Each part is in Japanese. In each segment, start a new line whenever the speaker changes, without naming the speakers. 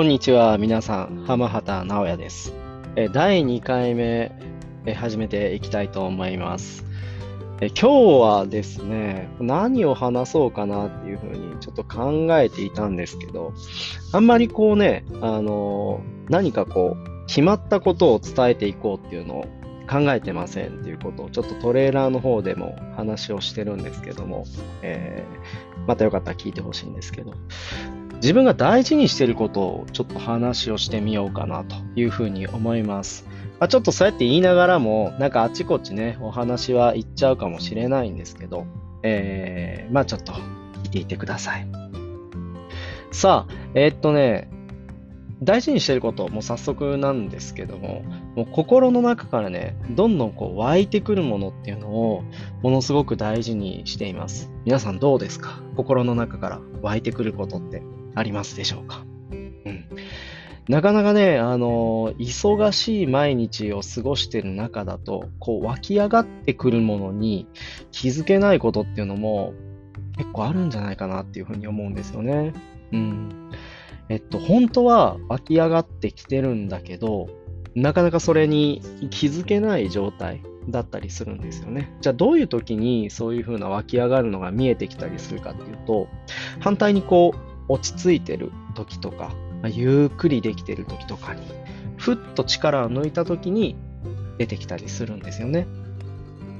こんにちは、皆さん、浜畑直也です。第2回目、始めていきたいと思います。今日はですね、何を話そうかなっていうふうにちょっと考えていたんですけど、あんまりこうね、あの、何かこう、決まったことを伝えていこうっていうのを考えてませんっていうことをちょっとトレーラーの方でも話をしてるんですけども、えー、またよかったら聞いてほしいんですけど、自分が大事にしてることをちょっと話をしてみようかなというふうに思います。まあ、ちょっとそうやって言いながらも、なんかあちこちね、お話は言っちゃうかもしれないんですけど、えー、まあちょっと聞いていてください。さあ、えー、っとね、大事にしてること、もう早速なんですけども、もう心の中からね、どんどんこう湧いてくるものっていうのを、ものすごく大事にしています。皆さんどうですか？心の中から湧いてくることってありますでしょうか？うん。なかなかね、あの、忙しい毎日を過ごしてる中だと、こう湧き上がってくるものに気づけないことっていうのも結構あるんじゃないかなっていうふうに思うんですよね。うん。えっと、本当は湧き上がってきてるんだけど、なかなかそれに気づけない状態だったりするんですよね。じゃあどういう時にそういう風な湧き上がるのが見えてきたりするかっていうと、反対にこう落ち着いてる時とか、ゆっくりできてる時とかに、ふっと力を抜いた時に出てきたりするんですよね。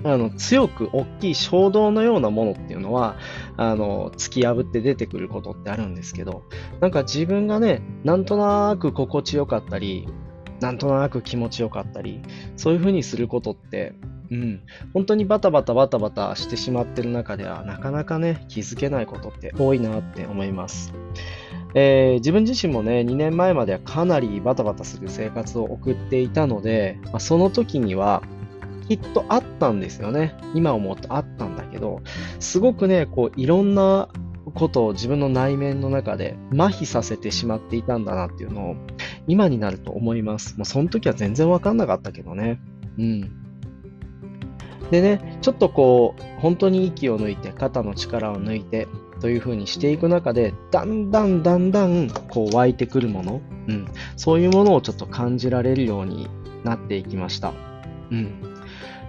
あの、強く大きい衝動のようなものっていうのは、あの、突き破って出てくることってあるんですけど、なんか自分がね、なんとなく心地よかったり、なんとなく気持ちよかったり、そういう風にすることって、うん、本当にバタバタバタバタしてしまってる中では、なかなかね、気づけないことって多いなって思います。えー、自分自身もね、2年前まではかなりバタバタする生活を送っていたので、まあ、その時には、きっとあったんですよね。今思うとあったんだけど、すごくね、こう、いろんなことを自分の内面の中で麻痺させてしまっていたんだなっていうのを、今になると思います。もうその時は全然わかんなかったけどね。うん。でね、ちょっとこう、本当に息を抜いて、肩の力を抜いて、という風にしていく中で、だんだんだんだん、こう湧いてくるもの、うん、そういうものをちょっと感じられるようになっていきました。うん。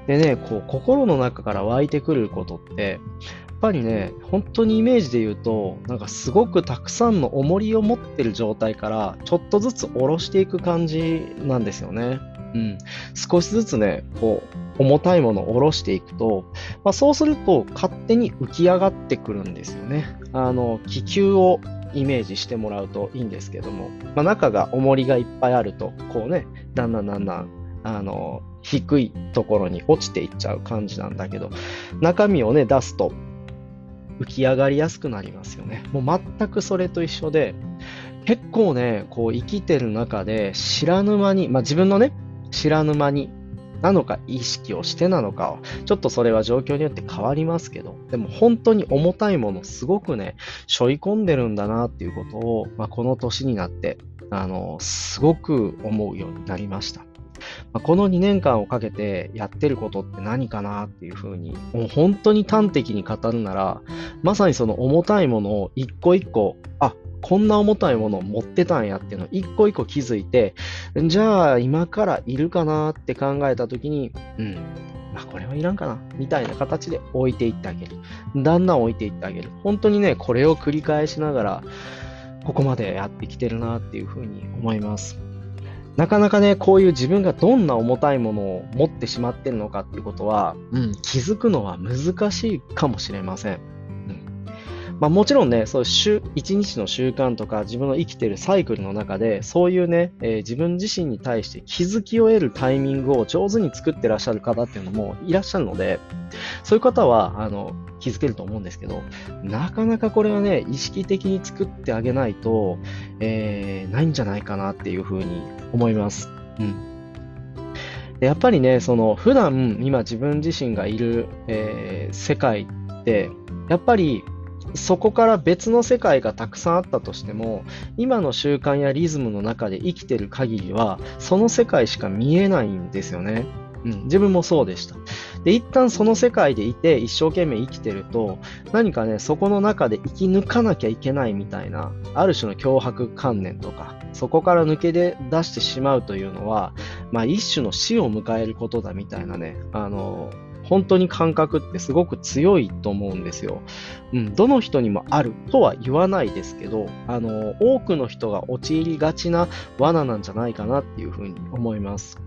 でね、こう、心の中から湧いてくることって、やっぱりね、本当にイメージで言うと、なんかすごくたくさんの重りを持ってる状態から、ちょっとずつ下ろしていく感じなんですよね。うん。少しずつね、こう、重たいものを下ろしていくと、まあ、そうすると勝手に浮き上がってくるんですよね。あの、気球をイメージしてもらうといいんですけども、まあ、中が重りがいっぱいあると、こうね、だんだんだんだん、あの、低いところに落ちていっちゃう感じなんだけど、中身をね、出すと浮き上がりやすくなりますよね。もう全くそれと一緒で、結構ね、こう生きてる中で知らぬ間に、まあ自分のね、知らぬ間になのか意識をしてなのかちょっとそれは状況によって変わりますけど、でも本当に重たいものすごくね、背負い込んでるんだなっていうことを、まあ、この年になって、あの、すごく思うようになりました。まあ、この2年間をかけてやってることって何かなっていうふうに、もう本当に端的に語るなら、まさにその重たいものを一個一個、あ、こんな重たいものを持ってたんやっていうのを一個一個気づいて、じゃあ今からいるかなって考えた時に、うん、まあこれはいらんかなみたいな形で置いていってあげる。だんだん置いていってあげる。本当にね、これを繰り返しながら、ここまでやってきてるなっていうふうに思います。なかなかね、こういう自分がどんな重たいものを持ってしまってるのかっていうことは、うん、気づくのは難しいかもしれませ。んまあ、もちろんね、そう週一日の習慣とか自分の生きてるサイクルの中で、そういうね、えー、自分自身に対して気づきを得るタイミングを上手に作ってらっしゃる方っていうのもいらっしゃるので、そういう方は、あの、気づけると思うんですけど、なかなかこれはね、意識的に作ってあげないと、えー、ないんじゃないかなっていうふうに思います。うん。やっぱりね、その、普段今自分自身がいる、えー、世界って、やっぱりそこから別の世界がたくさんあったとしても、今の習慣やリズムの中で生きてる限りは、その世界しか見えないんですよね。うん、自分もそうでした。で、一旦その世界でいて一生懸命生きてると、何かね、そこの中で生き抜かなきゃいけないみたいな、ある種の脅迫観念とか、そこから抜け出してしまうというのは、まあ一種の死を迎えることだみたいなね、あの、本当に感覚ってすごく強いと思うんですよ。うん、どの人にもあるとは言わないですけど、あの、多くの人が陥りがちな罠なんじゃないかなっていうふうに思います。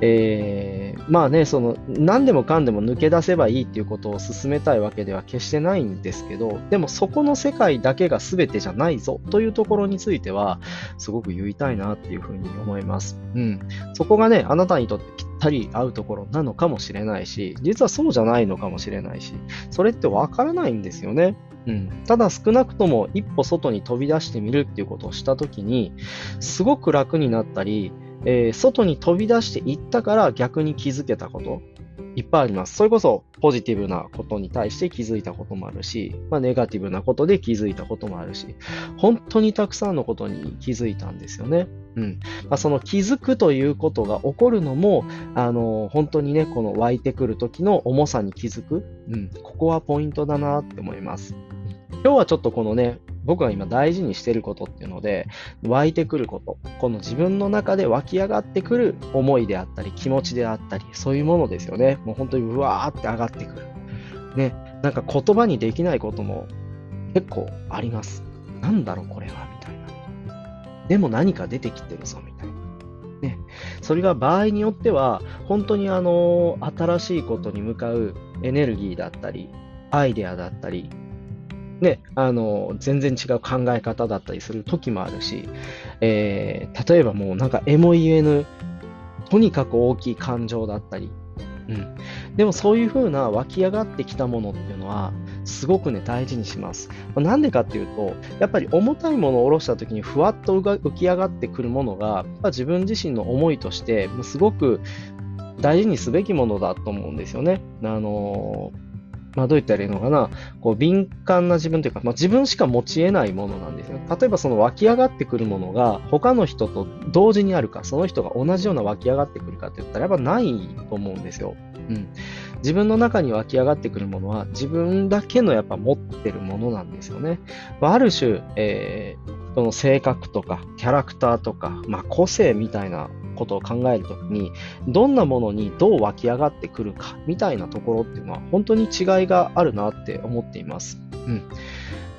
えー、まあね、その、何でもかんでも抜け出せばいいっていうことを進めたいわけでは決してないんですけど、でもそこの世界だけが全てじゃないぞというところについては、すごく言いたいなっていうふうに思います。うん。そこがね、あなたにとってったり合うところなのかもしれないし、実はそうじゃないのかもしれないし、それってわからないんですよね。うん、ただ少なくとも一歩外に飛び出してみるっていうことをした時に、すごく楽になったり、えー、外に飛び出していったから逆に気づけたこと、いっぱいあります。それこそポジティブなことに対して気づいたこともあるし、まあ、ネガティブなことで気づいたこともあるし、本当にたくさんのことに気づいたんですよね。うん。まあ、その気づくということが起こるのも、あの、本当にね、この湧いてくる時の重さに気づく。うん。ここはポイントだなって思います。今日はちょっとこのね、僕が今大事にしてることっていうので、湧いてくること、この自分の中で湧き上がってくる思いであったり、気持ちであったり、そういうものですよね。もう本当にうわーって上がってくる。ね、なんか言葉にできないことも結構あります。なんだろうこれはみたいな。でも何か出てきてるぞみたいな。ね、それが場合によっては、本当にあの、新しいことに向かうエネルギーだったり、アイデアだったり、ね、あの、全然違う考え方だったりする時もあるし、えー、例えばもうなんかえも言えぬ、とにかく大きい感情だったり、うん。でもそういう風な湧き上がってきたものっていうのは、すごくね、大事にします。なんでかっていうと、やっぱり重たいものを下ろした時にふわっと浮き上がってくるものが、自分自身の思いとして、すごく大事にすべきものだと思うんですよね。あのーまあ、どう言ったらいいのかな、こう敏感な自分というか、まあ、自分しか持ち得ないものなんですよ。例えばその湧き上がってくるものが他の人と同時にあるか、その人が同じような湧き上がってくるかって言ったらやっぱないと思うんですよ。うん。自分の中に湧き上がってくるものは自分だけのやっぱ持ってるものなんですよね。まあ、ある種、えー、その性格とかキャラクターとか、まあ、個性みたいなことを考えるときに、どんなものにどう湧き上がってくるか、みたいなところっていうのは、本当に違いがあるなって思っています。うん。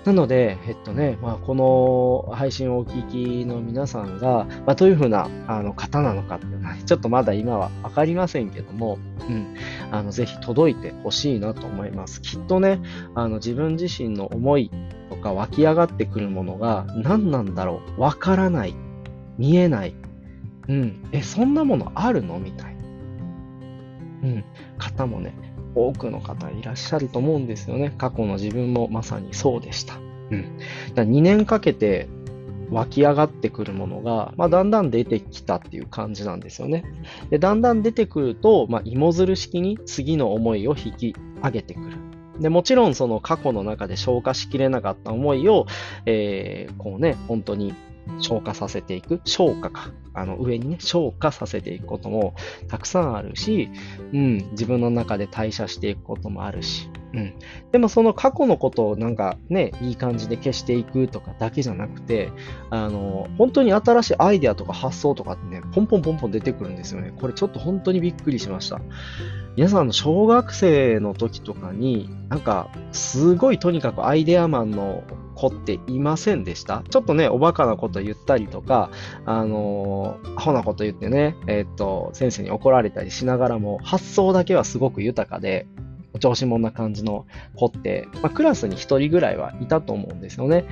なので、えっとね、まあ、この配信をお聞きの皆さんが、まあ、どういうふうなあの方なのかっていうのは、ちょっとまだ今はわかりませんけども、うん、あのぜひ届いてほしいなと思います。きっとね、あの自分自身の思いとか湧き上がってくるものが何なんだろう、わからない、見えない、うん、え、そんなものあるの？みたいな、うん、方もね、多くの方いらっしゃると思うんですよね。過去の自分もまさにそうでした。うん。だ2年かけて湧き上がってくるものが、まあ、だんだん出てきたっていう感じなんですよね。でだんだん出てくると、まあ、芋づる式に次の思いを引き上げてくる。でもちろんその過去の中で消化しきれなかった思いを、えー、こうね、本当に消化させていく、消化か、あの上にね、消化させていくこともたくさんあるし、うん、自分の中で代謝していくこともあるし、うん。でもその過去のことをなんかね、いい感じで消していくとかだけじゃなくて、あの、本当に新しいアイデアとか発想とかってね、ポンポンポンポン出てくるんですよね。これちょっと本当にびっくりしました。皆さんの小学生の時とかに、なんか、すごいとにかくアイデアマンの子っていませんでした？ちょっとね、おバカなこと言ったりとか、あのー、アホなこと言ってね、えー、っと、先生に怒られたりしながらも、発想だけはすごく豊かで、お調子者な感じの子って、まあ、クラスに1人ぐらいはいたと思うんですよね。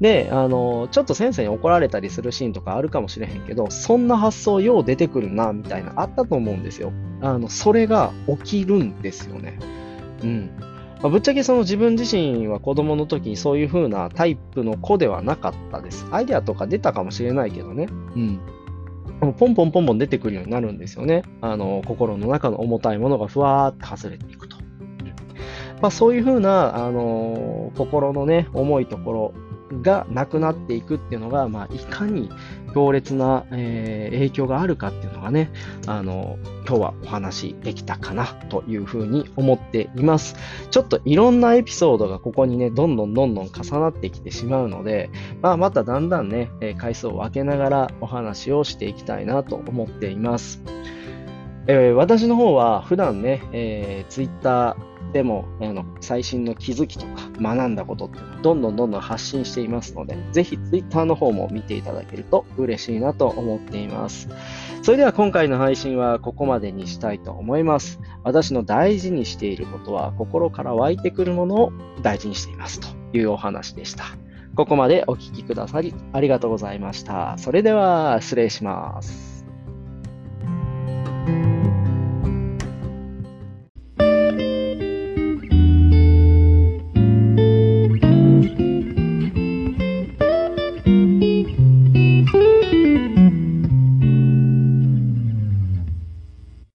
で、あの、ちょっと先生に怒られたりするシーンとかあるかもしれへんけど、そんな発想よう出てくるな、みたいな、あったと思うんですよ。あの、それが起きるんですよね。うん。まあ、ぶっちゃけその自分自身は子供の時にそういう風なタイプの子ではなかったです。アイデアとか出たかもしれないけどね。うん。ポンポンポンポン出てくるようになるんですよね。あの、心の中の重たいものがふわーって外れていく。まあ、そういうふうな、あの、心のね、重いところがなくなっていくっていうのが、まあ、いかに強烈な、えー、影響があるかっていうのがね、あの、今日はお話できたかなというふうに思っています。ちょっといろんなエピソードがここにね、どんどんどんどん重なってきてしまうので、まあ、まただんだんね、回数を分けながらお話をしていきたいなと思っています。えー、私の方は普段ね、えー、Twitter でもあの最新の気づきとか学んだことってどんどんどんどん発信していますので、ぜひ Twitter の方も見ていただけると嬉しいなと思っています。それでは今回の配信はここまでにしたいと思います。私の大事にしていることは心から湧いてくるものを大事にしていますというお話でした。ここまでお聴きくださりありがとうございました。それでは失礼します。